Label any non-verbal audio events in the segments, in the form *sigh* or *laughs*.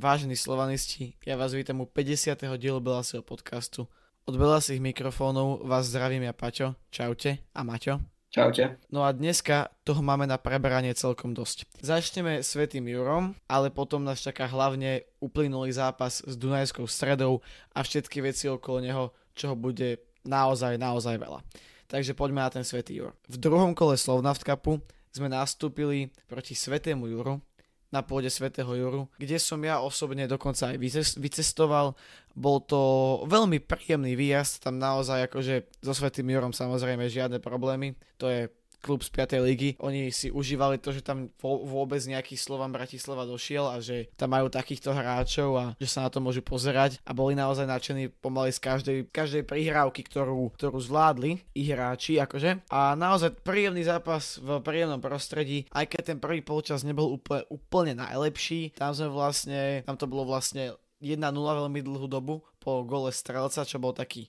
vážení slovanisti, ja vás vítam u 50. dielu Belasieho podcastu. Od Belasých mikrofónov vás zdravím ja Paťo, čaute a Maťo. Čaute. No a dneska toho máme na preberanie celkom dosť. Začneme Svetým Jurom, ale potom nás čaká hlavne uplynulý zápas s Dunajskou stredou a všetky veci okolo neho, čoho bude naozaj, naozaj veľa. Takže poďme na ten Svetý Jur. V druhom kole Slovnaft Cupu sme nastúpili proti Svetému Juru, na pôde Svetého Juru, kde som ja osobne dokonca aj vycestoval. Bol to veľmi príjemný výjazd, tam naozaj akože so Svetým Jurom samozrejme žiadne problémy. To je klub z 5. ligy. Oni si užívali to, že tam vôbec nejaký Slovan Bratislava došiel a že tam majú takýchto hráčov a že sa na to môžu pozerať a boli naozaj nadšení pomaly z každej, každej prihrávky, ktorú, ktorú zvládli ich hráči akože. A naozaj príjemný zápas v príjemnom prostredí, aj keď ten prvý polčas nebol úplne, úplne najlepší. Tam sme vlastne, tam to bolo vlastne 1-0 veľmi dlhú dobu po gole strelca, čo bol taký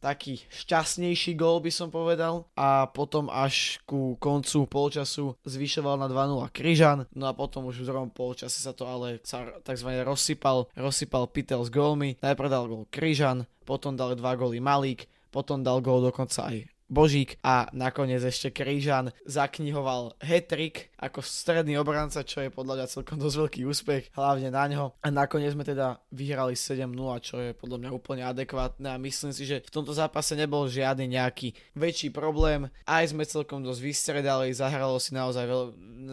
taký šťastnejší gól by som povedal a potom až ku koncu polčasu zvyšoval na 2-0 Kryžan, no a potom už v druhom polčase sa to ale sa tzv. rozsypal, rozsypal Pitel s gólmi, najprv dal gól Kryžan, potom dal dva góly Malík, potom dal gól dokonca aj Božík a nakoniec ešte Krížan zaknihoval hetrik ako stredný obranca, čo je podľa mňa celkom dosť veľký úspech, hlavne na ňo. A nakoniec sme teda vyhrali 7-0, čo je podľa mňa úplne adekvátne a myslím si, že v tomto zápase nebol žiadny nejaký väčší problém. Aj sme celkom dosť vystredali, zahralo si naozaj veľ...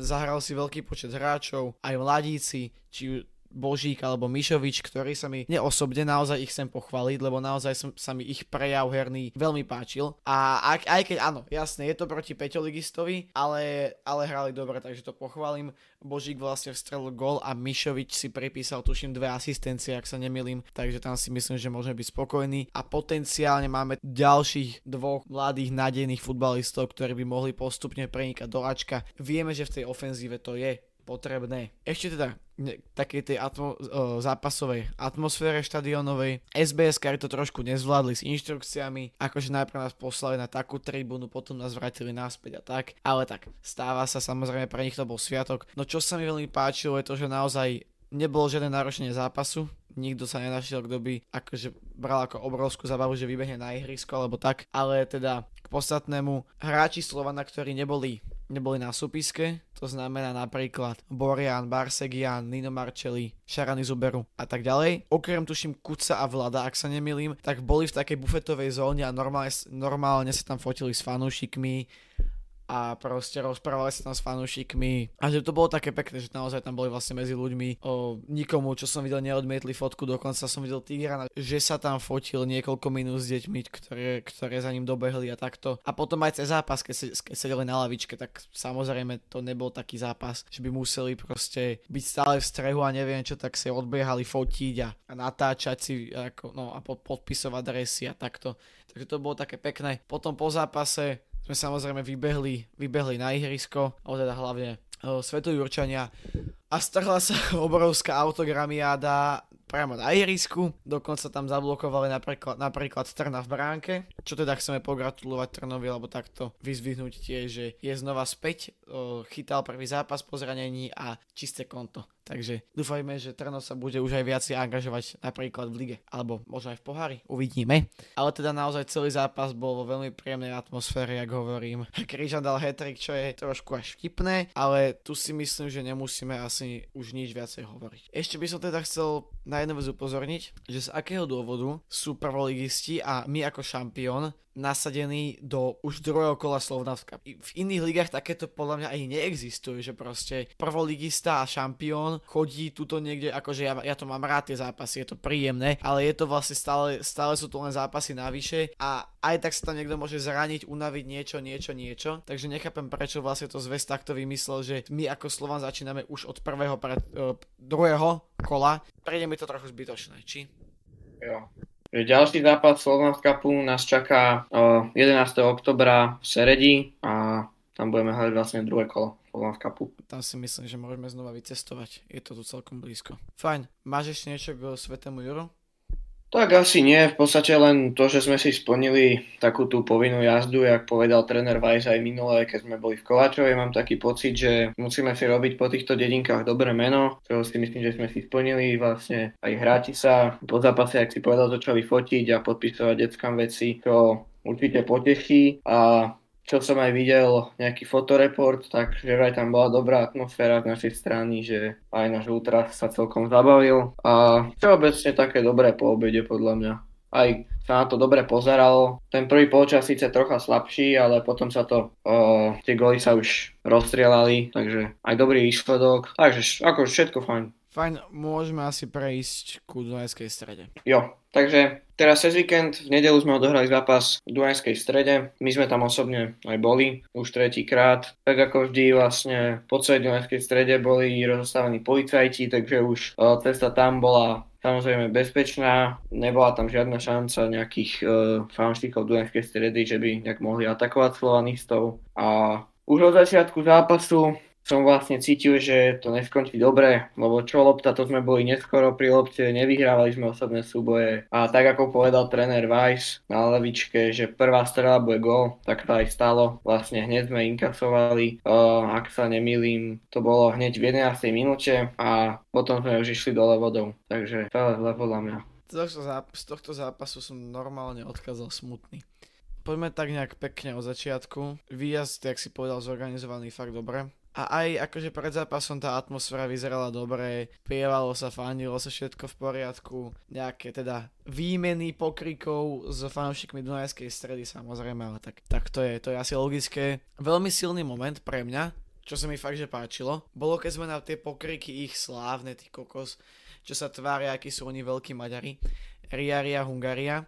zahral si veľký počet hráčov, aj mladíci, či Božík alebo Mišovič, ktorí sa mi neosobne naozaj ich chcem pochváliť, lebo naozaj som, sa mi ich prejav herný veľmi páčil. A aj, aj keď áno, jasne, je to proti Peťoligistovi, ale, ale hrali dobre, takže to pochválim. Božík vlastne vstrelil gol a Mišovič si pripísal tuším dve asistencie, ak sa nemilím, takže tam si myslím, že môžeme byť spokojní a potenciálne máme ďalších dvoch mladých nádejných futbalistov, ktorí by mohli postupne prenikať do Ačka. Vieme, že v tej ofenzíve to je potrebné. Ešte teda ne, takej tej atmo, o, zápasovej atmosfére štadionovej. SBS kary to trošku nezvládli s inštrukciami, akože najprv nás poslali na takú tribúnu, potom nás vrátili naspäť a tak. Ale tak, stáva sa samozrejme, pre nich to bol sviatok. No čo sa mi veľmi páčilo je to, že naozaj nebolo žiadne náročenie zápasu, nikto sa nenašiel, kto by akože bral ako obrovskú zabavu, že vybehne na ihrisko alebo tak, ale teda k podstatnému hráči Slovana, ktorí neboli neboli na súpiske, to znamená napríklad Borian, Barsegian, Nino Marcelli, Šarany Zuberu a tak ďalej. Okrem tuším Kuca a Vlada, ak sa nemilím, tak boli v takej bufetovej zóne a normálne, normálne sa tam fotili s fanúšikmi, a proste rozprávali sa tam s fanúšikmi a že to bolo také pekné, že naozaj tam boli vlastne medzi ľuďmi o, nikomu, čo som videl, neodmietli fotku, dokonca som videl Tigrana, že sa tam fotil niekoľko minút s deťmi, ktoré, ktoré za ním dobehli a takto. A potom aj cez zápas, keď, keď sedeli na lavičke, tak samozrejme to nebol taký zápas, že by museli proste byť stále v strehu a neviem čo, tak sa odbiehali fotiť a, a natáčať si ako, no, a podpisovať adresy a takto. Takže to bolo také pekné. Potom po zápase sme samozrejme vybehli, vybehli na ihrisko, ale teda hlavne Jurčania a strhla sa *laughs* obrovská autogramiáda priamo na ihrisku, dokonca tam zablokovali napríklad, napríklad Trna v bránke, čo teda chceme pogratulovať Trnovi, alebo takto vyzvihnúť tiež, že je znova späť, chytal prvý zápas po zranení a čisté konto. Takže dúfajme, že Trno sa bude už aj viacej angažovať napríklad v lige, alebo možno aj v pohári, uvidíme. Ale teda naozaj celý zápas bol vo veľmi príjemnej atmosfére, jak hovorím. *laughs* Križan dal hetrik, čo je trošku až vtipné, ale tu si myslím, že nemusíme asi už nič viacej hovoriť. Ešte by som teda chcel na jednu vec upozorniť, že z akého dôvodu sú prvoligisti a my ako šampión nasadený do už druhého kola Slovnavska. V iných ligách takéto podľa mňa ani neexistuje, že proste prvoligista a šampión chodí tuto niekde, akože ja, ja to mám rád tie zápasy, je to príjemné, ale je to vlastne stále, stále sú to len zápasy navyše a aj tak sa tam niekto môže zraniť, unaviť niečo, niečo, niečo, takže nechápem prečo vlastne to zväz takto vymyslel, že my ako Slovan začíname už od prvého, pre, uh, druhého kola. Prejde mi to trochu zbytočné, či? Jo. Ďalší zápas Slovnaft Cupu nás čaká 11. oktobra v Seredi a tam budeme hľadať vlastne druhé kolo Slovnaft Cupu. Tam si myslím, že môžeme znova vycestovať. Je to tu celkom blízko. Fajn. Máš ešte niečo k Svetému Juru? Tak asi nie, v podstate len to, že sme si splnili takú tú povinnú jazdu, jak povedal tréner Weiss aj minulé, keď sme boli v Kovačovej, mám taký pocit, že musíme si robiť po týchto dedinkách dobré meno, čo si myslím, že sme si splnili, vlastne aj hráči sa po zápase, ak si povedal, začali fotiť a podpisovať deckám veci, čo určite poteší a čo som aj videl nejaký fotoreport, tak že aj tam bola dobrá atmosféra z našej strany, že aj náš útras sa celkom zabavil a všeobecne také dobré po obede podľa mňa. Aj sa na to dobre pozeralo. Ten prvý polčas síce trocha slabší, ale potom sa to, uh, tie goly sa už rozstrielali, takže aj dobrý výsledok. Takže ako všetko fajn. Fajn, môžeme asi prejsť ku Dunajskej strede. Jo, takže teraz cez víkend, v nedelu sme odohrali zápas v Dunajskej strede. My sme tam osobne aj boli, už tretíkrát. Tak ako vždy vlastne po celej Dunajskej strede boli rozostavení policajti, takže už uh, cesta tam bola samozrejme bezpečná, nebola tam žiadna šanca nejakých uh, fanštíkov Dunajskej stredy, že by nejak mohli atakovať slovanistov. A už od začiatku zápasu som vlastne cítil, že to neskončí dobre, lebo čo lopta, to sme boli neskoro pri lopte, nevyhrávali sme osobné súboje a tak ako povedal tréner Weiss na levičke, že prvá strela bude gol, tak to aj stalo. Vlastne hneď sme inkasovali, uh, ak sa nemýlim, to bolo hneď v 11. minúte a potom sme už išli dole vodou, takže celé zle podľa mňa. Z tohto, zápasu som normálne odkázal smutný poďme tak nejak pekne od začiatku. Výjazd, jak si povedal, zorganizovaný fakt dobre. A aj akože pred zápasom tá atmosféra vyzerala dobre, pievalo sa, fandilo sa všetko v poriadku, nejaké teda výmeny pokrikov s fanúšikmi Dunajskej stredy samozrejme, ale tak, tak to je, to je asi logické. Veľmi silný moment pre mňa, čo sa mi fakt že páčilo, bolo keď sme na tie pokriky ich slávne, tí kokos, čo sa tvária, akí sú oni veľkí Maďari, Riaria Hungaria,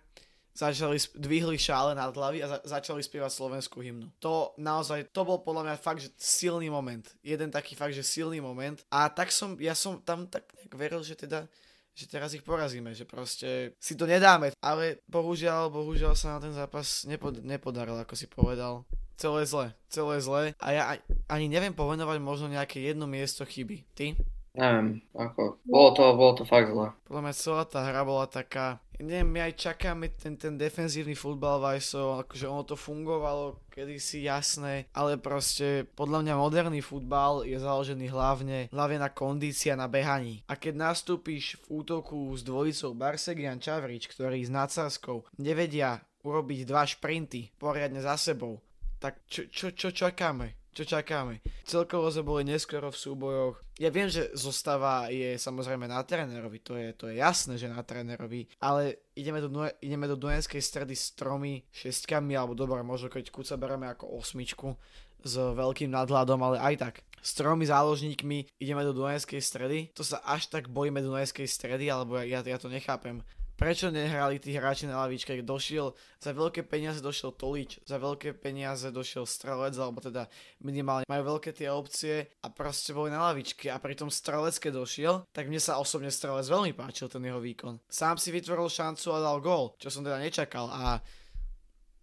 začali, dvihli šále nad hlavy a za, začali spievať slovenskú hymnu. To naozaj, to bol podľa mňa fakt, že silný moment. Jeden taký fakt, že silný moment. A tak som, ja som tam tak nejak veril, že teda že teraz ich porazíme, že proste si to nedáme. Ale bohužiaľ, bohužiaľ sa na ten zápas nepod, nepodaril, ako si povedal. Celé zle, celé zle. A ja ani neviem povenovať možno nejaké jedno miesto chyby. Ty? Neviem, ako, bolo to, bolo to fakt zle. Podľa mňa celá tá hra bola taká, neviem, my aj čakáme ten, ten defenzívny futbal Vajso, akože ono to fungovalo kedysi jasné, ale proste podľa mňa moderný futbal je založený hlavne, hlavne na kondícia, na behaní. A keď nastúpiš v útoku s dvojicou Barsegian Čavrič, ktorí s Nacarskou nevedia urobiť dva šprinty poriadne za sebou, tak čo, čo, čo čakáme? Čo čakáme. Celkovo sme boli neskoro v súbojoch. Ja viem, že zostava je samozrejme na trénerovi, to je, to je jasné, že na trénerovi, ale ideme do, ideme do Dunajskej stredy s tromi šestkami, alebo dobre, možno keď Kuca bereme ako osmičku s veľkým nadhľadom, ale aj tak. S tromi záložníkmi ideme do Dunajskej stredy. To sa až tak bojíme Dunajskej stredy, alebo ja, ja to nechápem prečo nehrali tí hráči na lavičke, došiel, za veľké peniaze došiel Tolič, za veľké peniaze došiel Strelec, alebo teda minimálne majú veľké tie opcie a proste boli na lavičke a pritom Strelec keď došiel, tak mne sa osobne Strelec veľmi páčil ten jeho výkon. Sám si vytvoril šancu a dal gól, čo som teda nečakal a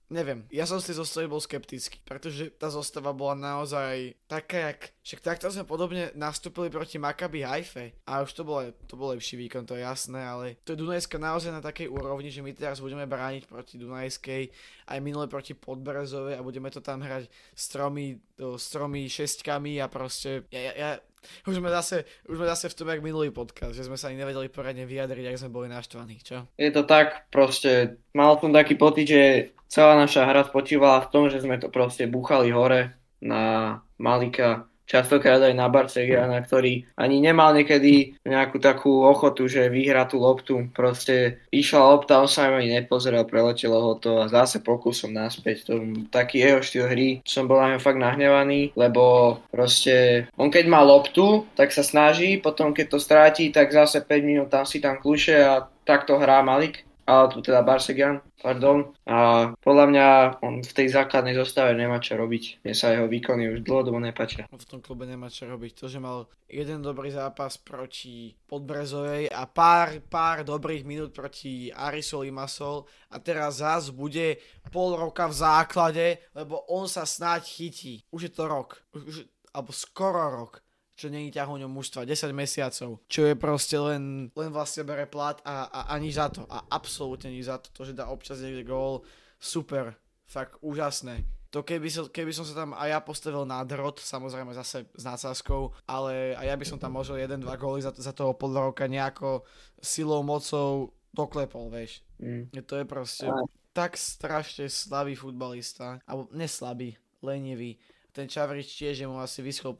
Neviem, ja som si zostavy bol skeptický, pretože tá zostava bola naozaj taká, jak... Však takto sme podobne nastúpili proti Maccabi Haife. A už to bol, to bol lepší výkon, to je jasné, ale to je Dunajska naozaj na takej úrovni, že my teraz budeme brániť proti Dunajskej, aj minule proti Podbrezovej a budeme to tam hrať s tromi, s tromi šestkami a proste... Ja, ja, ja, už sme, zase, už sme zase v tom, jak minulý podcast, že sme sa ani nevedeli poradne vyjadriť, ak sme boli naštvaní, čo? Je to tak, proste, mal som taký pocit, že celá naša hra spočívala v tom, že sme to proste buchali hore na Malika častokrát aj na Barcegiana, ktorý ani nemal niekedy nejakú takú ochotu, že vyhrá tú loptu. Proste išla lopta, on sa ani nepozeral, preletelo ho to a zase pokusom naspäť. To, taký jeho štýl hry, som bol na fakt nahnevaný, lebo proste on keď má loptu, tak sa snaží, potom keď to stráti, tak zase 5 minút tam si tam kľúše a takto hrá Malik ale tu teda Barsegian, pardon. A podľa mňa on v tej základnej zostave nemá čo robiť. Mne sa jeho výkony už dlhodobo nepáčia. V tom klube nemá čo robiť. To, že mal jeden dobrý zápas proti Podbrezovej a pár, pár dobrých minút proti Arisol Limassol a teraz zás bude pol roka v základe, lebo on sa snáď chytí. Už je to rok. Už, alebo skoro rok čo není ťahoňom mužstva, 10 mesiacov, čo je proste len, len vlastne bere plat a, a, a nič za to. A absolútne nič za to. To, že dá občas niekde gól, super, fakt úžasné. To keby keby som sa tam aj ja postavil na drot, samozrejme zase s nácázkou, ale aj ja by som tam možno 1-2 góly za, za toho pol roka nejako silou, mocou doklepol, vieš. Mm. To je proste tak strašne slabý futbalista, alebo neslabý, lenivý. Ten Čavrič tiež je mu asi vyschol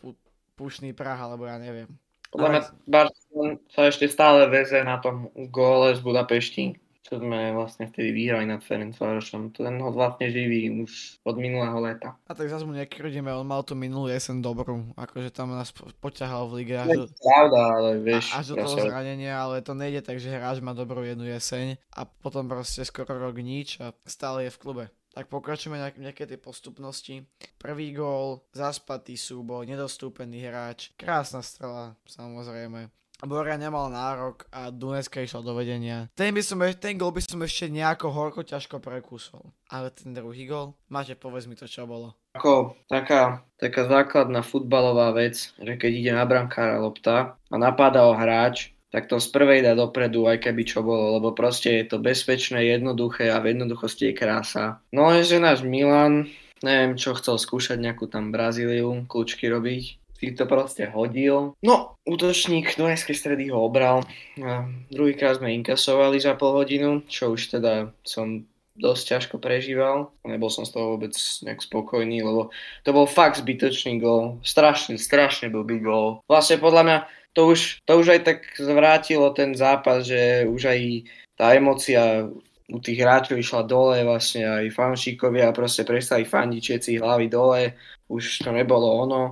pušný prah, alebo ja neviem. Podľa mňa Barcelona sa ešte stále veze na tom góle z Budapešti, čo sme vlastne vtedy vyhrali nad Ferencvárošom. Ten ho vlastne živí už od minulého leta. A tak zase mu nekrudíme, on mal tú minulú jesen dobrú, akože tam nás poťahal v lige až do, pravda, ale vieš, až do toho zranenia, ale to nejde tak, že hráč má dobrú jednu jeseň a potom proste skoro rok nič a stále je v klube tak pokračujeme na nejaké tej postupnosti. Prvý gól, zaspatý súboj, nedostúpený hráč, krásna strela, samozrejme. Boria nemal nárok a Duneska išla do vedenia. Ten, by som, ten gol by som ešte nejako horko ťažko prekúsol. Ale ten druhý gol, máte povedz mi to, čo bolo. Ako taká, taká základná futbalová vec, že keď ide na brankára lopta a napáda ho hráč, tak to z prvej dá dopredu, aj keby čo bolo, lebo proste je to bezpečné, jednoduché a v jednoduchosti je krása. No že náš Milan, neviem čo chcel skúšať nejakú tam Brazíliu, kľúčky robiť, si to proste hodil. No, útočník Dunajskej stredy ho obral. A druhýkrát sme inkasovali za pol hodinu, čo už teda som dosť ťažko prežíval. Nebol som z toho vôbec nejak spokojný, lebo to bol fakt zbytočný gol. Strašne, strašne blbý gol. Vlastne podľa mňa to už, to už aj tak zvrátilo ten zápas, že už aj tá emocia u tých hráčov išla dole, vlastne aj fanšíkovia proste prestali fandiť všetci hlavy dole, už to nebolo ono.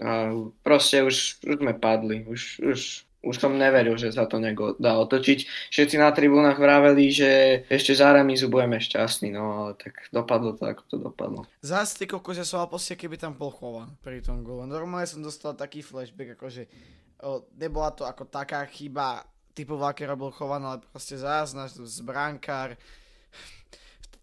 A proste už, už sme padli, už, už, už som neveril, že sa to nejako dá otočiť. Všetci na tribúnach vraveli, že ešte za remizu budeme šťastní, no ale tak dopadlo to, ako to dopadlo. Zás ty kokos, ja som mal keby tam bol pri tom gole. Normálne som dostal taký flashback, akože nebola to ako taká chyba typu, aké robil Chovan, ale proste zás náš zbrankár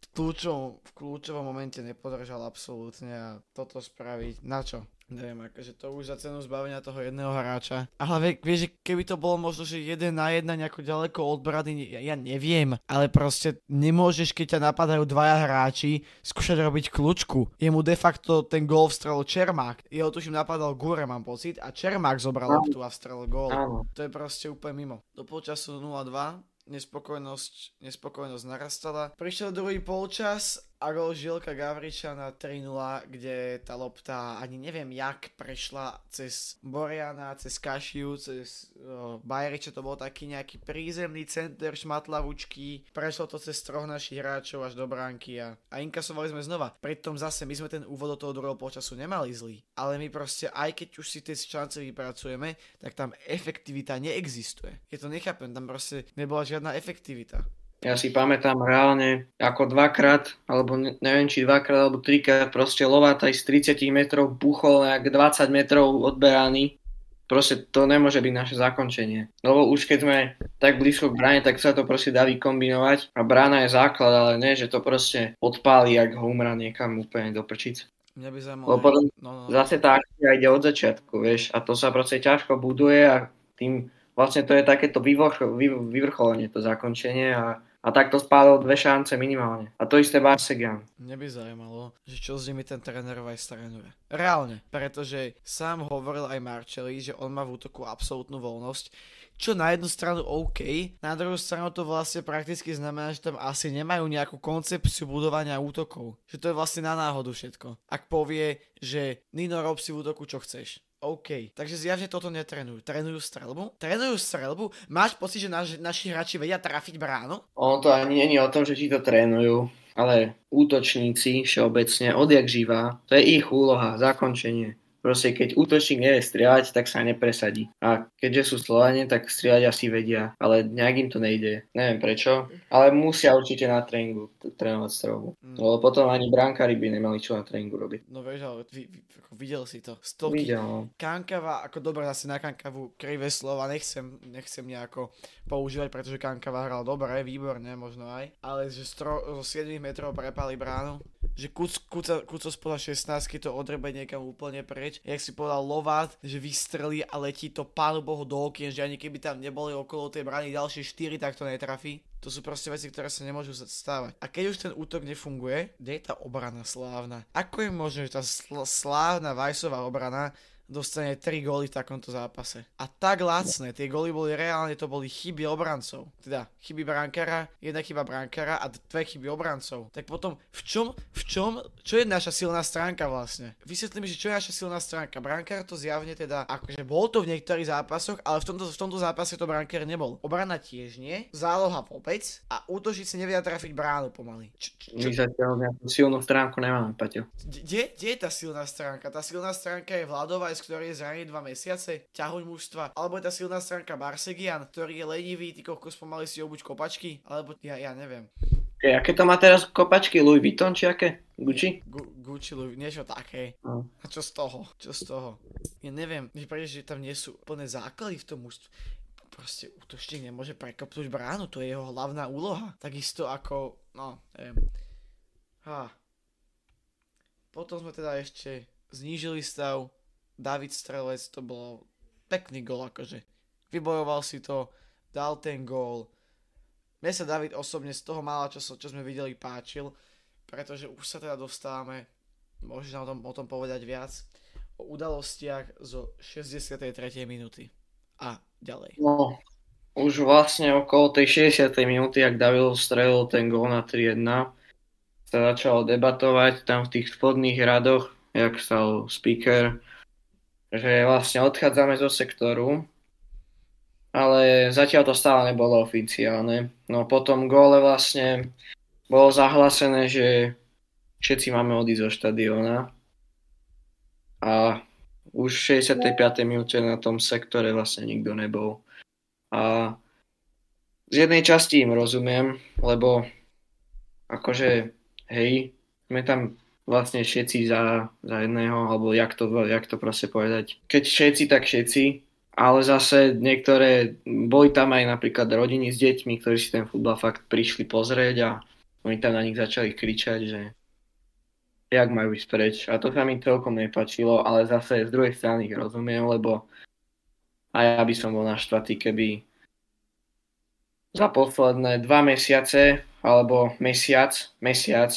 v kľúčovom, v kľúčovom momente nepodržal absolútne a toto spraviť. Na čo? Neviem, akože to už za cenu zbavenia toho jedného hráča. A hlavne, vieš, že keby to bolo možno, že jeden na jedna nejako ďaleko od brady, ja, ja neviem, ale proste nemôžeš, keď ťa napadajú dvaja hráči, skúšať robiť kľúčku. Jemu de facto ten gól vstrel Čermák. Jeho tuším napadal Gure, mám pocit, a Čermák zobral loptu a vstrel gól. To je proste úplne mimo. Do polčasu 0-2, nespokojnosť, nespokojnosť narastala. Prišiel druhý polčas a gol Žilka Gavriča na 3-0, kde tá lopta ani neviem jak prešla cez Boriana, cez Kašiu, cez uh, Bajriča, to bol taký nejaký prízemný center šmatlavučky, prešlo to cez troch našich hráčov až do bránky a, a inkasovali sme znova. Pritom zase my sme ten úvod do toho druhého počasu nemali zlý, ale my proste aj keď už si tie šance vypracujeme, tak tam efektivita neexistuje. Je to nechápem, tam proste nebola žiadna efektivita. Ja si pamätám reálne, ako dvakrát, alebo neviem či dvakrát, alebo trikrát proste Lovataj z 30 metrov buchol nejak 20 metrov odberaný. Proste to nemôže byť naše zakončenie. Lebo už keď sme tak blízko k bráne, tak sa to proste dá vykombinovať. A brána je základ, ale nie, že to proste odpáli, ak ho umra niekam úplne do prčic. Mňa by zaujímalo. Lebo no, no, no. zase tá akcia ide od začiatku, vieš, a to sa proste ťažko buduje a tým vlastne to je takéto vyvrcholenie, to zakončenie a a takto spálil dve šance minimálne. A to isté Barsegian. Mne by zaujímalo, že čo s nimi ten tréner aj strenuje. Reálne, pretože sám hovoril aj Marcelli, že on má v útoku absolútnu voľnosť, čo na jednu stranu OK, na druhú stranu to vlastne prakticky znamená, že tam asi nemajú nejakú koncepciu budovania útokov. Že to je vlastne na náhodu všetko. Ak povie, že Nino rob si v útoku čo chceš OK, takže zjavne toto netrenujú. Trenujú strelbu? Trenujú strelbu? Máš pocit, že naš, naši hráči vedia trafiť bránu? Ono to ani je o tom, že či to trénujú, ale útočníci všeobecne odjak živá, to je ich úloha, zakončenie. Proste keď útočník nevie strieľať, tak sa nepresadí. A keďže sú Slovanie, tak strieľať asi vedia, ale nejak im to nejde. Neviem prečo, ale musia určite na tréningu trénovať strobu. Mm. Lebo potom ani brankári by nemali čo na tréningu robiť. No vieš, ale vy, vy, videl si to. Stovky. Videl. No. Kankava, ako dobre asi na Kankavu krivé slova nechcem, nechcem nejako používať, pretože Kankava hral dobre, výborne možno aj, ale že stro, zo 7 metrov prepali bránu že kuc, kuca, kuco spoza 16 to odrebe niekam úplne preč. Jak si povedal Lovat, že vystrelí a letí to pánu bohu do okien, že ani keby tam neboli okolo tej brany ďalšie 4, tak to netrafí. To sú proste veci, ktoré sa nemôžu stávať. A keď už ten útok nefunguje, kde je tá obrana slávna? Ako je možné, že tá sl- slávna Vajsová obrana dostane 3 góly v takomto zápase. A tak lacné, tie góly boli reálne, to boli chyby obrancov. Teda chyby brankára, jedna chyba brankára a dve chyby obrancov. Tak potom v čom, v čom, čo je naša silná stránka vlastne? Vysvetli mi, že čo je naša silná stránka. Brankár to zjavne teda, akože bol to v niektorých zápasoch, ale v tomto, v tomto zápase to brankár nebol. Obrana tiež nie, záloha vôbec a útočníci nevedia trafiť bránu pomaly. Č- č- My zatiaľ nejakú silnú stránku nemáme, Paťo. Kde je tá silná stránka? Tá silná stránka je Vladová, ktorý je zranený dva mesiace, ťahuň mužstva, alebo je tá silná stránka Barsegian, ktorý je lenivý, ty kokos pomaly si obuč kopačky, alebo ja, ja neviem. Okay, aké to má teraz kopačky? Louis Vuitton či aké? Gucci? Gu- Gucci, Louis, niečo také. No. A čo z toho? Čo z toho? Ja neviem, prečo, že tam nie sú plné základy v tom mužstve. Proste útočník nemôže prekopnúť bránu, to je jeho hlavná úloha. Takisto ako, no, neviem. Ha. Potom sme teda ešte znížili stav, David Strelec, to bolo pekný gol akože. Vybojoval si to, dal ten gól. Mne sa David osobne z toho mála, čo, čo sme videli, páčil, pretože už sa teda dostávame, môžeš nám o tom, o tom povedať viac, o udalostiach zo 63. minúty a ďalej. No, už vlastne okolo tej 60. minúty, ak David strelil ten gól na 3-1, sa začalo debatovať tam v tých spodných radoch, jak stal speaker, že vlastne odchádzame zo sektoru, ale zatiaľ to stále nebolo oficiálne. No potom gole vlastne bolo zahlásené, že všetci máme odísť zo štadióna a už v 65. minúte na tom sektore vlastne nikto nebol. A z jednej časti im rozumiem, lebo akože hej, sme tam vlastne všetci za, za jedného, alebo jak to, jak to proste povedať. Keď všetci, tak všetci, ale zase niektoré, boli tam aj napríklad rodiny s deťmi, ktorí si ten futbal fakt prišli pozrieť a oni tam na nich začali kričať, že jak majú ísť preč. A to sa mi celkom nepačilo, ale zase z druhej strany ich rozumiem, lebo aj ja by som bol naštvatý, keby za posledné dva mesiace, alebo mesiac, mesiac,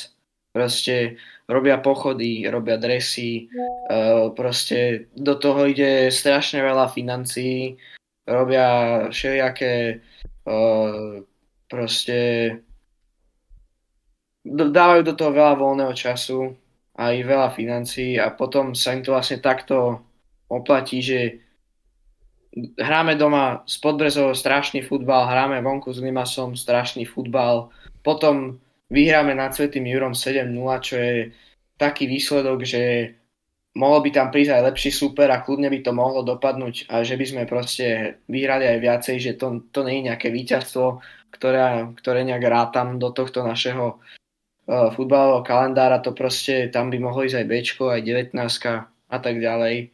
proste robia pochody, robia dresy, uh, proste do toho ide strašne veľa financií, robia všelijaké uh, proste dávajú do toho veľa voľného času aj veľa financií a potom sa im to vlastne takto oplatí, že hráme doma s Podbrezovou strašný futbal, hráme vonku s Limasom strašný futbal, potom vyhráme nad Svetým Jurom 7-0, čo je taký výsledok, že mohol by tam prísť aj lepší super a kľudne by to mohlo dopadnúť a že by sme proste vyhrali aj viacej, že to, to nie je nejaké víťazstvo, ktoré, ktoré nejak rátam do tohto našeho uh, futbalového kalendára, to proste tam by mohlo ísť aj Bčko, aj 19 a tak ďalej.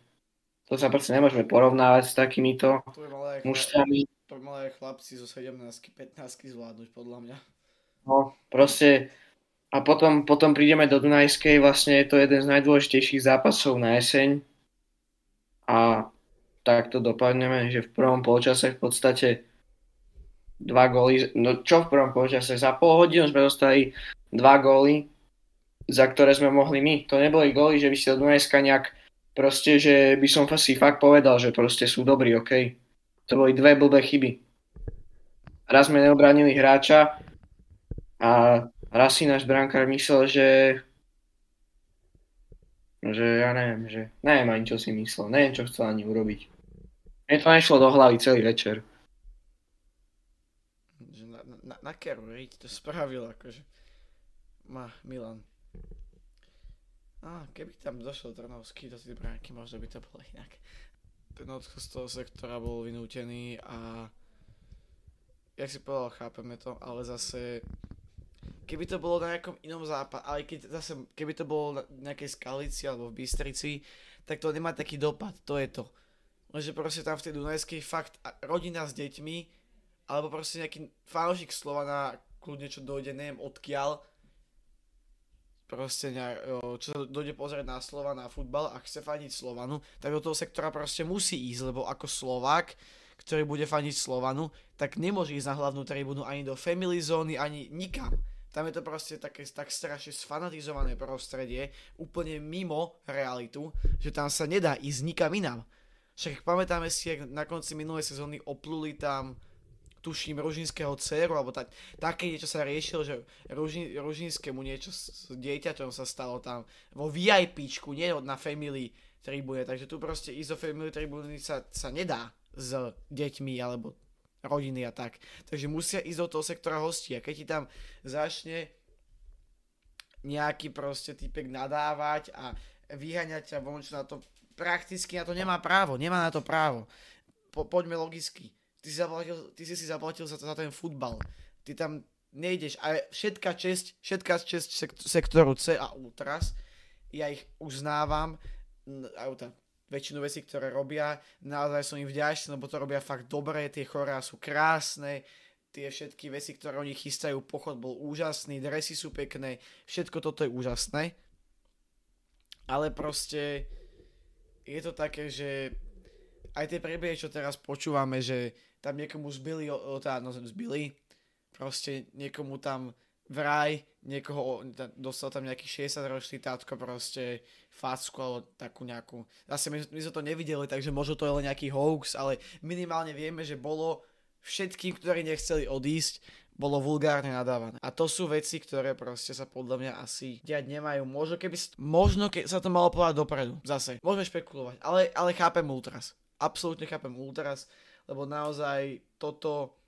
To sa proste nemôžeme porovnávať s takýmito mužstvami. To by mali aj chlapci zo 17 15 zvládnuť podľa mňa. No, proste a potom, potom prídeme do Dunajskej, vlastne je to jeden z najdôležitejších zápasov na jeseň a tak to dopadneme, že v prvom polčase v podstate dva góly, no čo v prvom polčase, za pol hodinu sme dostali dva góly, za ktoré sme mohli my. To neboli góly, že by si do Dunajska nejak proste, že by som si fakt povedal, že proste sú dobrí, OK. To boli dve blbé chyby. Raz sme neobránili hráča a raz si náš brankár myslel, že že ja neviem, že neviem ani čo si myslel, neviem čo chcel ani urobiť. Mne to nešlo do hlavy celý večer. Že na, na, na keru, to spravil akože. Má Milan. A keby tam došiel Trnovský do tej bránky, možno by to bolo inak. Ten odchod z toho sektora bol vynútený a jak si povedal, chápeme to, ale zase keby to bolo na nejakom inom západe, ale keď zase, keby to bolo na nejakej Skalici alebo v Bystrici, tak to nemá taký dopad, to je to. Lenže proste tam v tej Dunajskej fakt rodina s deťmi, alebo proste nejaký fanúšik Slovana, kľudne čo dojde, neviem odkiaľ, proste čo sa dojde pozrieť na Slovan na futbal a chce faniť Slovanu, tak do toho sektora proste musí ísť, lebo ako Slovák, ktorý bude faniť Slovanu, tak nemôže ísť na hlavnú tribúnu ani do family zóny, ani nikam. Tam je to proste také tak strašne sfanatizované prostredie, úplne mimo realitu, že tam sa nedá ísť nikam inám. Však pamätáme si, ak na konci minulej sezóny opluli tam tuším Ružinského dceru, alebo tak, také niečo sa riešilo, že Ružin, Ružinskému niečo s, s dieťaťom sa stalo tam vo VIPčku, nie na family tribúne, takže tu proste ísť do family tribúny sa, sa nedá s deťmi alebo rodiny a tak. Takže musia ísť do toho sektora hostí a keď ti tam začne nejaký proste typek nadávať a vyhaňať ťa von, na to prakticky na to nemá právo, nemá na to právo. Po, poďme logicky ty si, zaplatil, ty si si zaplatil za, za ten futbal. Ty tam nejdeš. A všetká česť, všetká česť sektoru C a Ultras, ja ich uznávam, auta, väčšinu vecí, ktoré robia, naozaj som im vďačný, lebo to robia fakt dobre, tie chorá sú krásne, tie všetky veci, ktoré oni chystajú, pochod bol úžasný, dresy sú pekné, všetko toto je úžasné. Ale proste je to také, že aj tie priebehy, čo teraz počúvame, že tam niekomu zbili, tá, no zbili, proste niekomu tam vraj, niekoho, dostal tam nejaký 60 ročný tátko proste facku alebo takú nejakú, zase my, my sme to nevideli, takže možno to je len nejaký hoax, ale minimálne vieme, že bolo všetkým, ktorí nechceli odísť, bolo vulgárne nadávané. A to sú veci, ktoré proste sa podľa mňa asi diať nemajú. Možno keby, možno keď sa to malo povedať dopredu, zase. Môžeme špekulovať, ale, ale chápem Ultras. Absolútne chápem Ultras lebo naozaj toto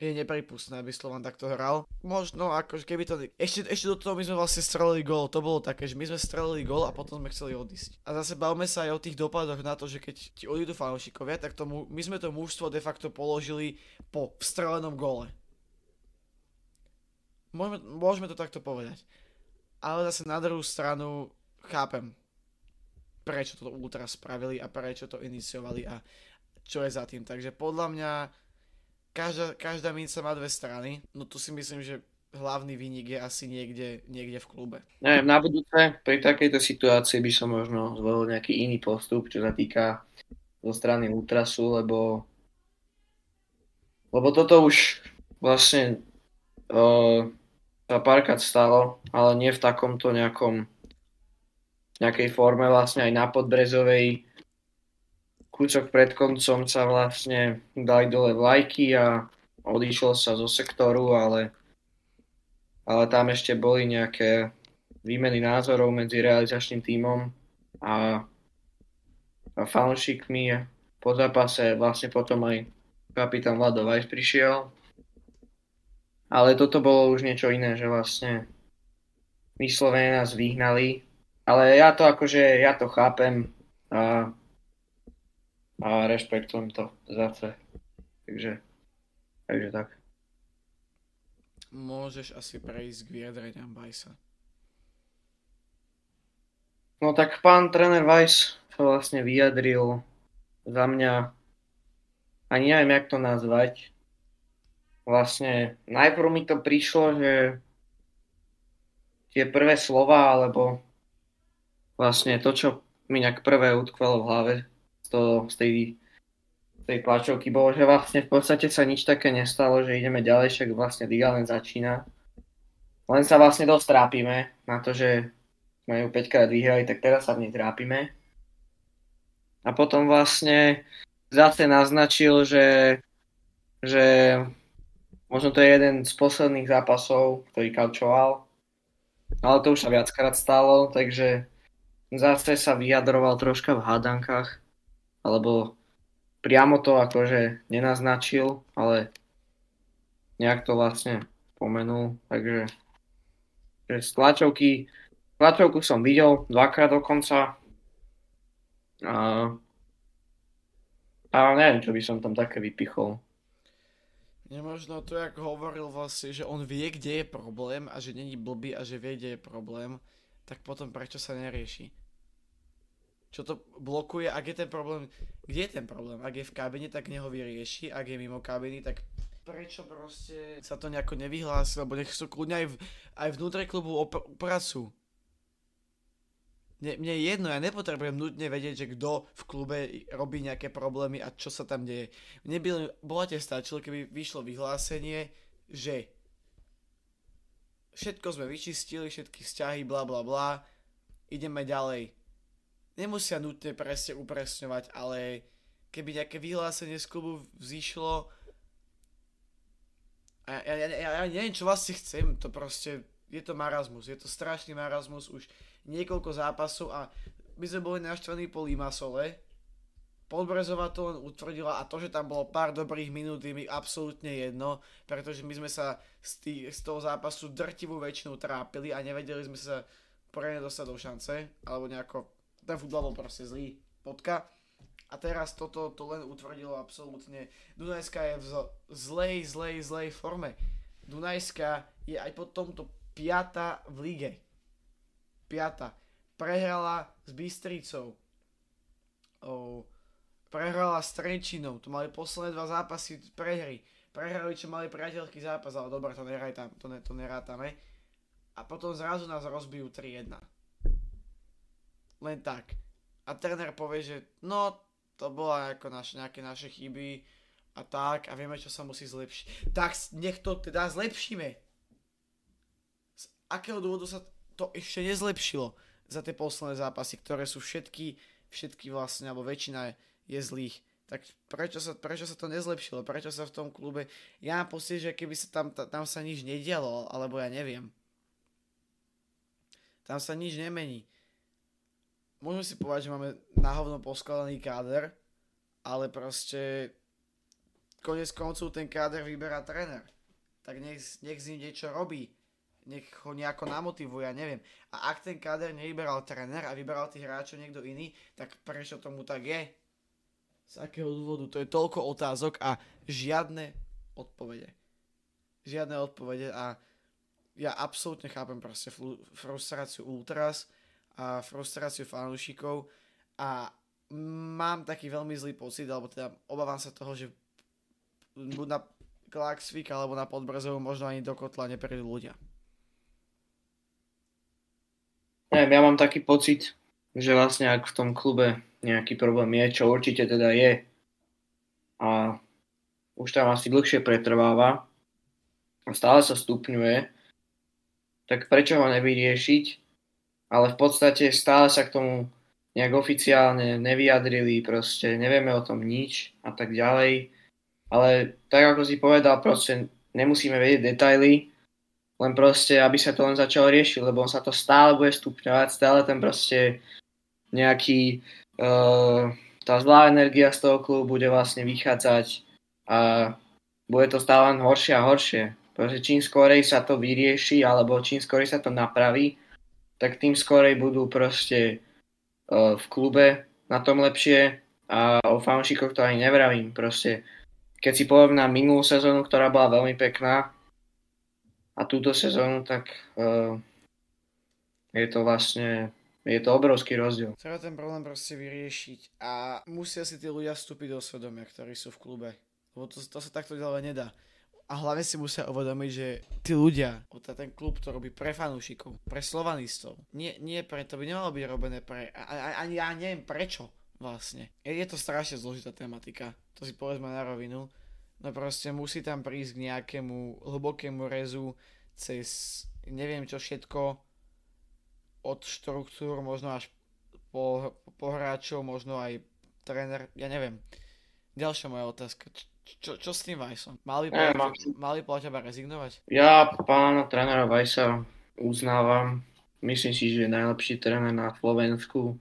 je nepripustné, aby Slovan takto hral. Možno akože keby to... Ešte, ešte do toho my sme vlastne strelili gól, to bolo také, že my sme strelili gól a potom sme chceli odísť. A zase bavme sa aj o tých dopadoch na to, že keď ti odídu fanúšikovia, tak tomu, my sme to mužstvo de facto položili po vstrelenom góle. Môžeme, môžeme to takto povedať. Ale zase na druhú stranu chápem, prečo to ultra spravili a prečo to iniciovali a čo je za tým. Takže podľa mňa každá, každá minca má dve strany, no tu si myslím, že hlavný výnik je asi niekde, niekde v klube. Neviem, na budúce pri takejto situácii by som možno zvolil nejaký iný postup, čo sa týka zo strany Ultrasu, lebo lebo toto už vlastne uh, sa párkrát stalo, ale nie v takomto nejakom nejakej forme vlastne aj na Podbrezovej kúsok pred koncom sa vlastne dali dole vlajky a odišiel sa zo sektoru, ale, ale tam ešte boli nejaké výmeny názorov medzi realizačným tímom a, a fanúšikmi. Po zápase vlastne potom aj kapitán Vlado Vajs prišiel. Ale toto bolo už niečo iné, že vlastne vyslovene nás vyhnali. Ale ja to akože, ja to chápem. A a rešpektujem to zase. Takže, takže tak. Môžeš asi prejsť k vyjadreniam Bajsa. No tak pán tréner Weiss sa vlastne vyjadril za mňa, ani neviem, jak to nazvať. Vlastne najprv mi to prišlo, že tie prvé slova, alebo vlastne to, čo mi nejak prvé utkvelo v hlave, to, z tej, tej tlačovky bolo, že vlastne v podstate sa nič také nestalo, že ideme ďalej, však vlastne liga len začína. Len sa vlastne dosť trápime na to, že sme ju 5 krát vyhrali, tak teraz sa v nej trápime. A potom vlastne zase naznačil, že, že možno to je jeden z posledných zápasov, ktorý kaučoval, ale to už sa viackrát stalo, takže zase sa vyjadroval troška v hádankách alebo priamo to akože nenaznačil, ale nejak to vlastne spomenul, takže že z tlačovky, tlačovku som videl dvakrát dokonca a, a neviem, čo by som tam také vypichol. Nemožno to, jak hovoril vlastne, že on vie, kde je problém a že není blbý a že vie, kde je problém, tak potom prečo sa nerieši? Čo to blokuje, ak je ten problém, kde je ten problém? Ak je v kabine, tak neho vyrieši, ak je mimo kabiny, tak prečo proste sa to nejako nevyhlási, lebo nech sú kľudne aj, v, aj vnútre klubu op- upracujú. Mne, mne je jedno, ja nepotrebujem nutne vedieť, že kto v klube robí nejaké problémy a čo sa tam deje. Mne by len bohate stačilo, keby vyšlo vyhlásenie, že všetko sme vyčistili, všetky vzťahy, bla bla bla, ideme ďalej. Nemusia nutne presne upresňovať, ale keby nejaké vyhlásenie z klubu vzýšlo a ja, ja, ja, ja neviem, čo vlastne chcem, to proste, je to marazmus, je to strašný marazmus, už niekoľko zápasov a my sme boli naštvaní po Limasole. Podbrezová to len utvrdila a to, že tam bolo pár dobrých minút je mi absolútne jedno, pretože my sme sa z, tý, z toho zápasu drtivú väčšinu trápili a nevedeli sme sa poriadne dostať do šance, alebo nejako, ten futbal bol proste zlý, potka. A teraz toto to len utvrdilo absolútne. Dunajská je v zlej, zlej, zlej forme. Dunajská je aj po tomto piata v lige. 5. Prehrala s Bystricou. O, prehrala s Trenčinou. To mali posledné dva zápasy prehry. Prehrali, čo mali priateľský zápas, ale dobre, to, neraj to, ne, to nerátame. A potom zrazu nás rozbijú 3-1. Len tak. A tréner povie, že no, to bola ako naš, nejaké naše chyby a tak a vieme, čo sa musí zlepšiť. Tak nech to teda zlepšíme. Z akého dôvodu sa to ešte nezlepšilo za tie posledné zápasy, ktoré sú všetky, všetky vlastne, alebo väčšina je zlých. Tak prečo sa, prečo sa to nezlepšilo? Prečo sa v tom klube... Ja mám pocit, že keby sa tam, tam sa nič nedialo, alebo ja neviem. Tam sa nič nemení. Môžeme si povedať, že máme na hovno poskladaný káder, ale proste konec koncov ten káder vyberá tréner. Tak nech, nech z ním niečo robí nech ho nejako namotivuje, ja neviem. A ak ten káder nevyberal tréner a vyberal tých hráčov niekto iný, tak prečo tomu tak je? Z akého dôvodu? To je toľko otázok a žiadne odpovede. Žiadne odpovede a ja absolútne chápem proste frustráciu Ultras a frustráciu fanúšikov a mám taký veľmi zlý pocit, alebo teda obávam sa toho, že buď na Klaxvik alebo na Podbrzovu možno ani do kotla neprídu ľudia. Neviem, ja mám taký pocit, že vlastne ak v tom klube nejaký problém je, čo určite teda je, a už tam asi dlhšie pretrváva a stále sa stupňuje, tak prečo ho nevyriešiť? Ale v podstate stále sa k tomu nejak oficiálne nevyjadrili, proste nevieme o tom nič a tak ďalej. Ale tak ako si povedal, proste nemusíme vedieť detaily, len proste, aby sa to len začalo riešiť, lebo on sa to stále bude stupňovať, stále ten proste nejaký, uh, tá zlá energia z toho klubu bude vlastne vychádzať a bude to stále len horšie a horšie. Proste čím skorej sa to vyrieši, alebo čím skorej sa to napraví, tak tým skorej budú proste uh, v klube na tom lepšie a o fanšikoch to ani nevravím. Proste, keď si porovnám minulú sezónu, ktorá bola veľmi pekná, a túto sezónu, tak uh, je to vlastne je to obrovský rozdiel. Treba ten problém proste vyriešiť a musia si tí ľudia vstúpiť do svedomia, ktorí sú v klube. Lebo to, to sa takto ďalej nedá. A hlavne si musia uvedomiť, že tí ľudia, ten klub to robí pre fanúšikov, pre slovanistov. Nie, nie pre, to by nemalo byť robené pre, ani ja neviem prečo vlastne. Je, je to strašne zložitá tematika, to si povedzme na rovinu. No proste musí tam prísť k nejakému hlbokému rezu cez neviem čo všetko od štruktúr, možno až po, po hráčov, možno aj tréner, ja neviem. Ďalšia moja otázka. Čo, čo s tým Vajsom? Mali by podľa teba rezignovať? Ja pána trénera Vajsa uznávam. Myslím si, že je najlepší tréner na Slovensku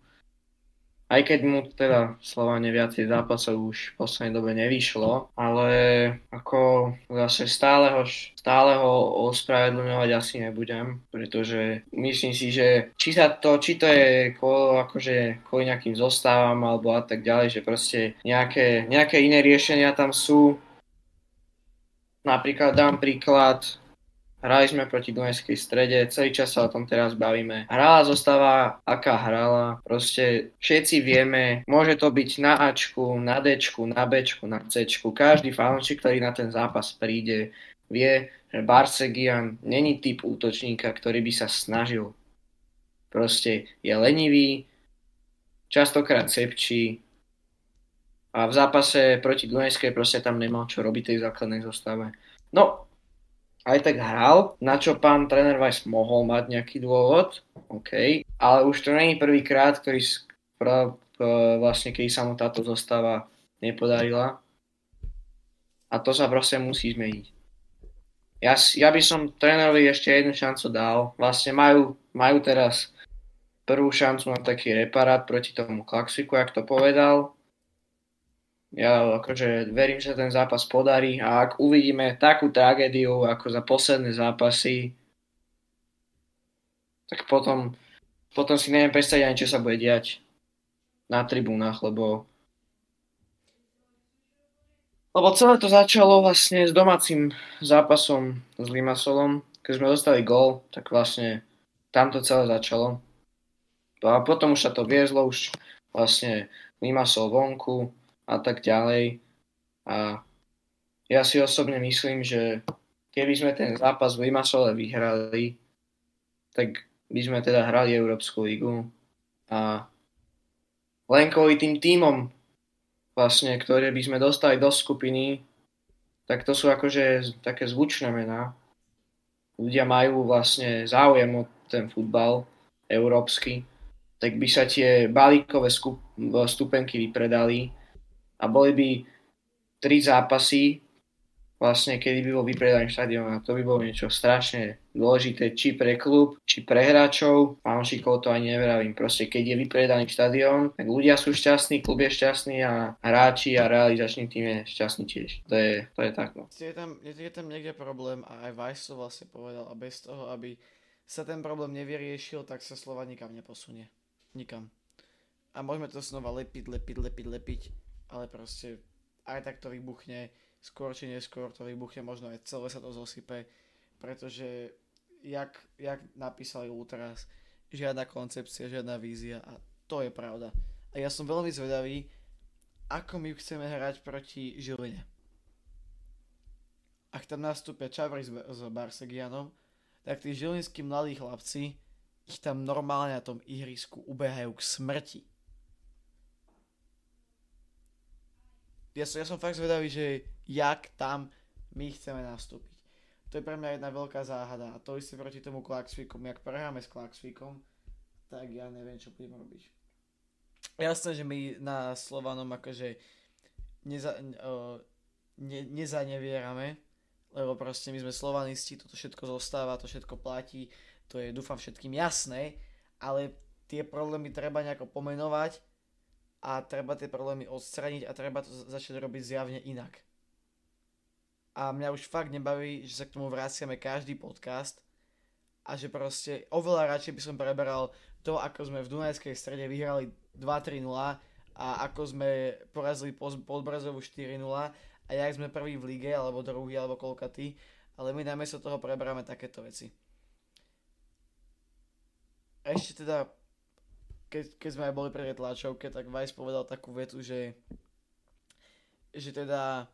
aj keď mu teda Slovane viacej zápasov už v poslednej dobe nevyšlo, ale ako zase stále ho, stále ho ospravedlňovať asi nebudem, pretože myslím si, že či sa to, či to je kvôli, akože kvôli nejakým zostávam alebo a tak ďalej, že proste nejaké, nejaké iné riešenia tam sú. Napríklad dám príklad, Hrali sme proti Dunajskej strede, celý čas sa o tom teraz bavíme. Hrala zostáva, aká hrala. Proste všetci vieme, môže to byť na Ačku, na Dčku, na Bčku, na Cčku. Každý fanúšik, ktorý na ten zápas príde, vie, že Barsegian není typ útočníka, ktorý by sa snažil proste je lenivý, častokrát sepčí a v zápase proti Dunajskej proste tam nemal čo robiť tej základnej zostave. No, aj tak hral, na čo pán tréner Weiss mohol mať nejaký dôvod, OK, ale už to není prvýkrát, ktorý vlastne keď sa mu táto zostava nepodarila. A to sa proste musí zmeniť. Ja, ja by som trénerovi ešte jednu šancu dal. Vlastne majú, majú teraz prvú šancu na taký reparát proti tomu Klaxiku, jak to povedal. Ja akože verím, že ten zápas podarí a ak uvidíme takú tragédiu ako za posledné zápasy, tak potom, potom si neviem predstaviť ani, čo sa bude diať na tribúnach, lebo lebo celé to začalo vlastne s domácim zápasom s Limasolom. Keď sme dostali gól, tak vlastne tam to celé začalo. A potom už sa to viezlo, už vlastne Limasol vonku a tak ďalej. A ja si osobne myslím, že keby sme ten zápas v Limasole vyhrali, tak by sme teda hrali Európsku ligu a len kvôli tým tímom, vlastne, ktoré by sme dostali do skupiny, tak to sú akože také zvučné mená. Ľudia majú vlastne záujem o ten futbal európsky, tak by sa tie balíkové stupenky vypredali a boli by tri zápasy vlastne kedy by bol vypredaný štadión a to by bolo niečo strašne dôležité či pre klub, či pre hráčov, fanúšikov to ani nevravím. Proste keď je vypredaný štadión, tak ľudia sú šťastní, klub je šťastný a hráči a realizačný tým je šťastný tiež. To je, to je tak. No. Je, tam, je, je tam niekde problém a aj Vice to vlastne povedal a bez toho, aby sa ten problém nevyriešil, tak sa slova nikam neposunie. Nikam. A môžeme to znova lepiť, lepiť, lepiť, lepiť, ale proste aj tak to vybuchne skôr či neskôr to vybuchne, možno aj celé sa to zosype, pretože jak, jak napísali teraz, žiadna koncepcia, žiadna vízia a to je pravda. A ja som veľmi zvedavý, ako my chceme hrať proti Žiline. Ak tam nastúpia Čavri s, s Barsegianom, tak tí žilinskí mladí chlapci ich tam normálne na tom ihrisku ubehajú k smrti. Ja som, ja som fakt zvedavý, že jak tam my chceme nastúpiť. To je pre mňa jedna veľká záhada a to isté proti tomu Klaxvikom, jak prehráme s Klaxvikom, tak ja neviem, čo budem robiť. Jasné, že my na Slovanom akože neza, ne, nezanevierame, lebo proste my sme slovanisti, toto všetko zostáva, to všetko platí, to je dúfam všetkým jasné, ale tie problémy treba nejako pomenovať a treba tie problémy odstraniť a treba to začať robiť zjavne inak a mňa už fakt nebaví, že sa k tomu vraciame každý podcast a že proste oveľa radšej by som preberal to, ako sme v Dunajskej strede vyhrali 2-3-0 a ako sme porazili Podbrazovu 4-0 a jak sme prvý v lige, alebo druhý, alebo koľkatý, ale my namiesto toho preberáme takéto veci. Ešte teda, keď, keď sme aj boli pri tlačovke, tak Vice povedal takú vetu, že že teda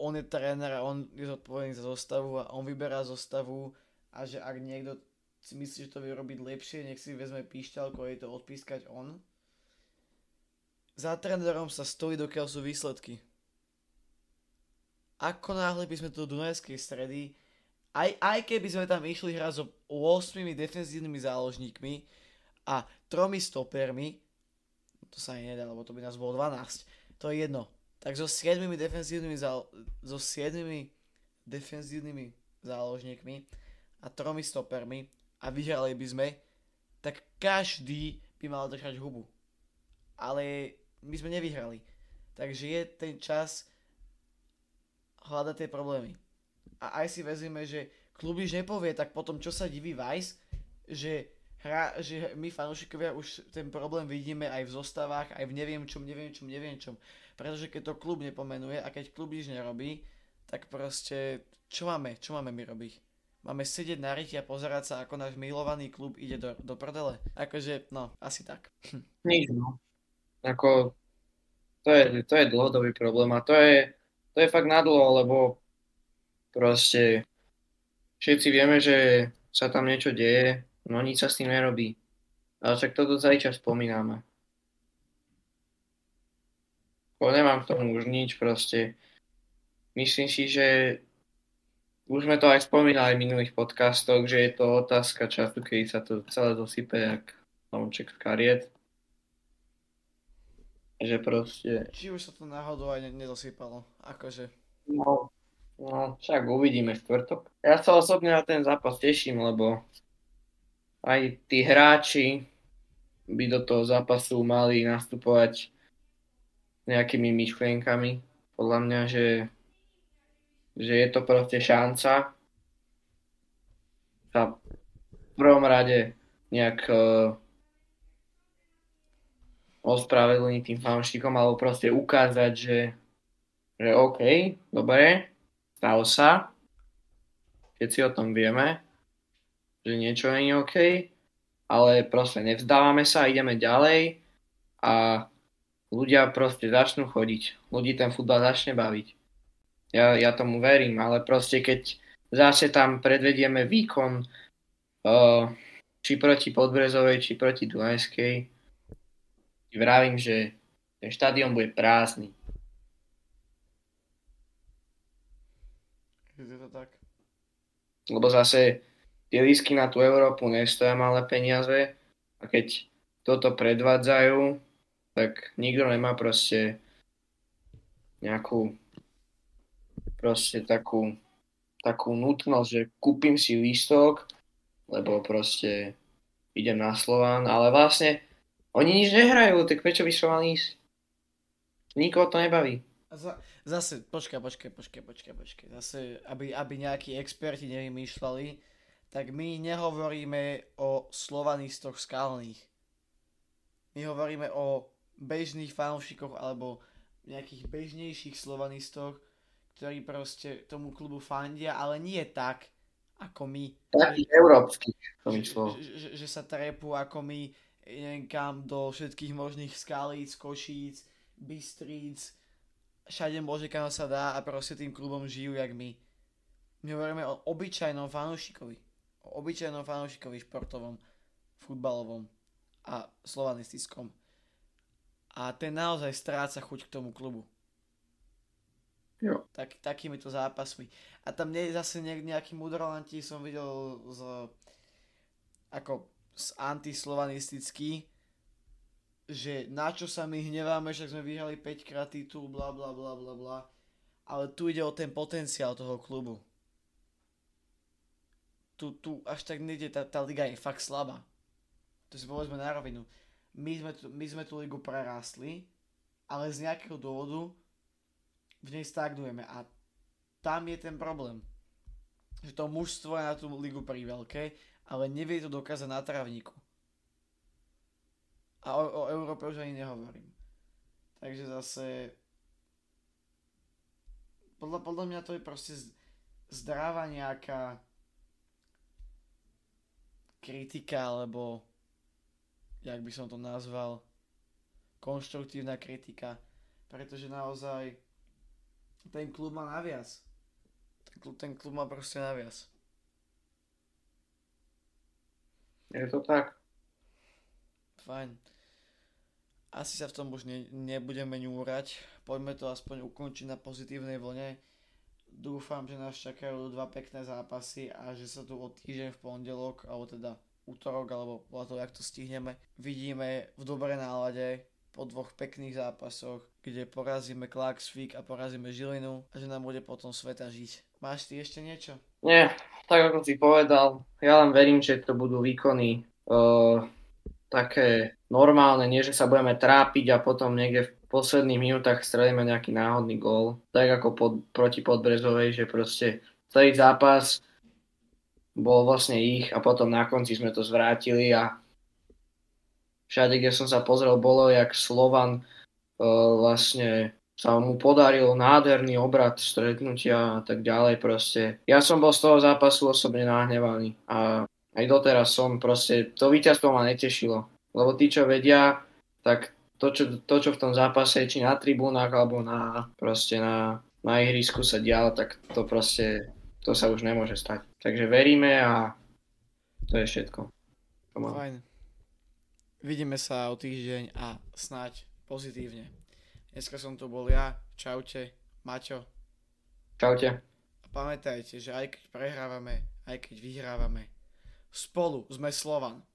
on je tréner a on je zodpovedný za zostavu a on vyberá zostavu a že ak niekto si myslí, že to vie robiť lepšie, nech si vezme píšťalku a je to odpískať on. Za trénerom sa stojí, dokiaľ sú výsledky. Ako náhle by sme do Dunajskej stredy, aj, aj keby sme tam išli hrať so 8 defenzívnymi záložníkmi a tromi stopermi, to sa ani nedá, lebo to by nás bolo 12, to je jedno tak so 7 defenzívnymi, so 7 defenzívnymi záložníkmi a tromi stopermi a vyhrali by sme, tak každý by mal držať hubu. Ale my sme nevyhrali. Takže je ten čas hľadať tie problémy. A aj si vezíme, že klub nepovie, tak potom čo sa diví Vice, že, hra, že my fanúšikovia už ten problém vidíme aj v zostavách, aj v neviem čom, neviem čom, neviem čom. Pretože keď to klub nepomenuje a keď klub nič nerobí, tak proste čo máme? Čo máme my robiť? Máme sedieť na ryti a pozerať sa, ako náš milovaný klub ide do, do prdele? Akože, no, asi tak. Nič, no. Ako, to je, to je dlhodobý problém a to je, to je fakt nadlho, lebo proste všetci vieme, že sa tam niečo deje, no nič sa s tým nerobí. Ale však toto čas spomíname. Bo nemám k tomu už nič proste. Myslím si, že už sme to aj spomínali v minulých podcastoch, že je to otázka času, keď sa to celé dosype jak domček z kariet. Že proste... Či už sa to náhodou aj nedosypalo, akože. No, no, však uvidíme štvrtok. Ja sa osobne na ten zápas teším, lebo aj tí hráči by do toho zápasu mali nastupovať nejakými myšlienkami. Podľa mňa, že že je to proste šanca. Sa v prvom rade nejak uh, ospravedlniť tým fanúšikom alebo proste ukázať, že, že OK, dobre, stalo sa, všetci o tom vieme, že niečo nie je OK, ale proste nevzdávame sa, ideme ďalej a ľudia proste začnú chodiť, ľudí ten futbal začne baviť. Ja, ja tomu verím, ale proste keď zase tam predvedieme výkon uh, či proti Podbrezovej, či proti Dunajskej, vravím, že ten štadión bude prázdny. Je to tak. Lebo zase tie lísky na tú Európu nestoja malé peniaze a keď toto predvádzajú, tak nikto nemá proste nejakú proste takú, takú nutnosť, že kúpim si lístok, lebo proste idem na Slován, ale vlastne oni nič nehrajú, tak prečo by som mal ísť? Nikoho to nebaví. Zase, počkaj, počkaj, počkaj, počkaj, počkaj. Zase, aby, aby nejakí experti nevymýšľali, tak my nehovoríme o slovanistoch skalných. My hovoríme o bežných fanúšikoch alebo nejakých bežnejších slovanistoch, ktorí proste tomu klubu fandia, ale nie tak, ako my. Takých európskych, že, že, že sa trepú ako my, neviem kam, do všetkých možných skalíc, košíc, bystríc, všade môže kam sa dá a proste tým klubom žijú jak my. My hovoríme o obyčajnom fanúšikovi. Obyčajnom fanúšikovi športovom, futbalovom a slovanistickom. A ten naozaj stráca chuť k tomu klubu. Jo. Tak, takýmito zápasmi. A tam nie, zase nejaký mudrolanti som videl z, ako z antislovanistický, že na čo sa my hneváme, že sme vyhrali 5 krát titul, bla bla bla bla bla. Ale tu ide o ten potenciál toho klubu. Tu, tu až tak nejde, tá, tá liga je fakt slabá. To si povedzme na rovinu. My sme, tu, my sme tú ligu prerástli, ale z nejakého dôvodu v nej stagnujeme a tam je ten problém. Že to mužstvo je na tú ligu pri veľkej, ale nevie to dokázať na trávniku. A o, o Európe už ani nehovorím. Takže zase podľa, podľa mňa to je proste zdravá nejaká kritika, alebo jak by som to nazval, konštruktívna kritika, pretože naozaj ten klub má naviac. Ten klub, ten klub má proste naviac. Je to tak. Fajn. Asi sa v tom už ne, nebudeme ňúrať. Poďme to aspoň ukončiť na pozitívnej vlne. Dúfam, že nás čakajú dva pekné zápasy a že sa tu o týždeň v pondelok, alebo teda útorok, alebo podľa toho, jak to stihneme, vidíme v dobrej nálade po dvoch pekných zápasoch, kde porazíme Klaxvik a porazíme Žilinu a že nám bude potom sveta žiť. Máš ty ešte niečo? Nie, tak ako si povedal, ja len verím, že to budú výkony uh, také normálne, nie že sa budeme trápiť a potom niekde v posledných minútach strelíme nejaký náhodný gól, tak ako pod, proti Podbrezovej, že proste celý zápas bol vlastne ich a potom na konci sme to zvrátili a všade, kde som sa pozrel, bolo, jak Slovan uh, vlastne sa mu podaril nádherný obrad stretnutia a tak ďalej proste. Ja som bol z toho zápasu osobne nahnevaný a aj doteraz som proste, to víťazstvo ma netešilo. Lebo tí, čo vedia, tak to, čo, to, čo v tom zápase, či na tribúnach, alebo na, proste na, na ihrisku sa dialo, tak to proste, to sa už nemôže stať. Takže veríme a to je všetko. Fajn. Vidíme sa o týždeň a snáď pozitívne. Dneska som tu bol ja. Čaute. Maťo. Čaute. A pamätajte, že aj keď prehrávame, aj keď vyhrávame, spolu sme Slovan.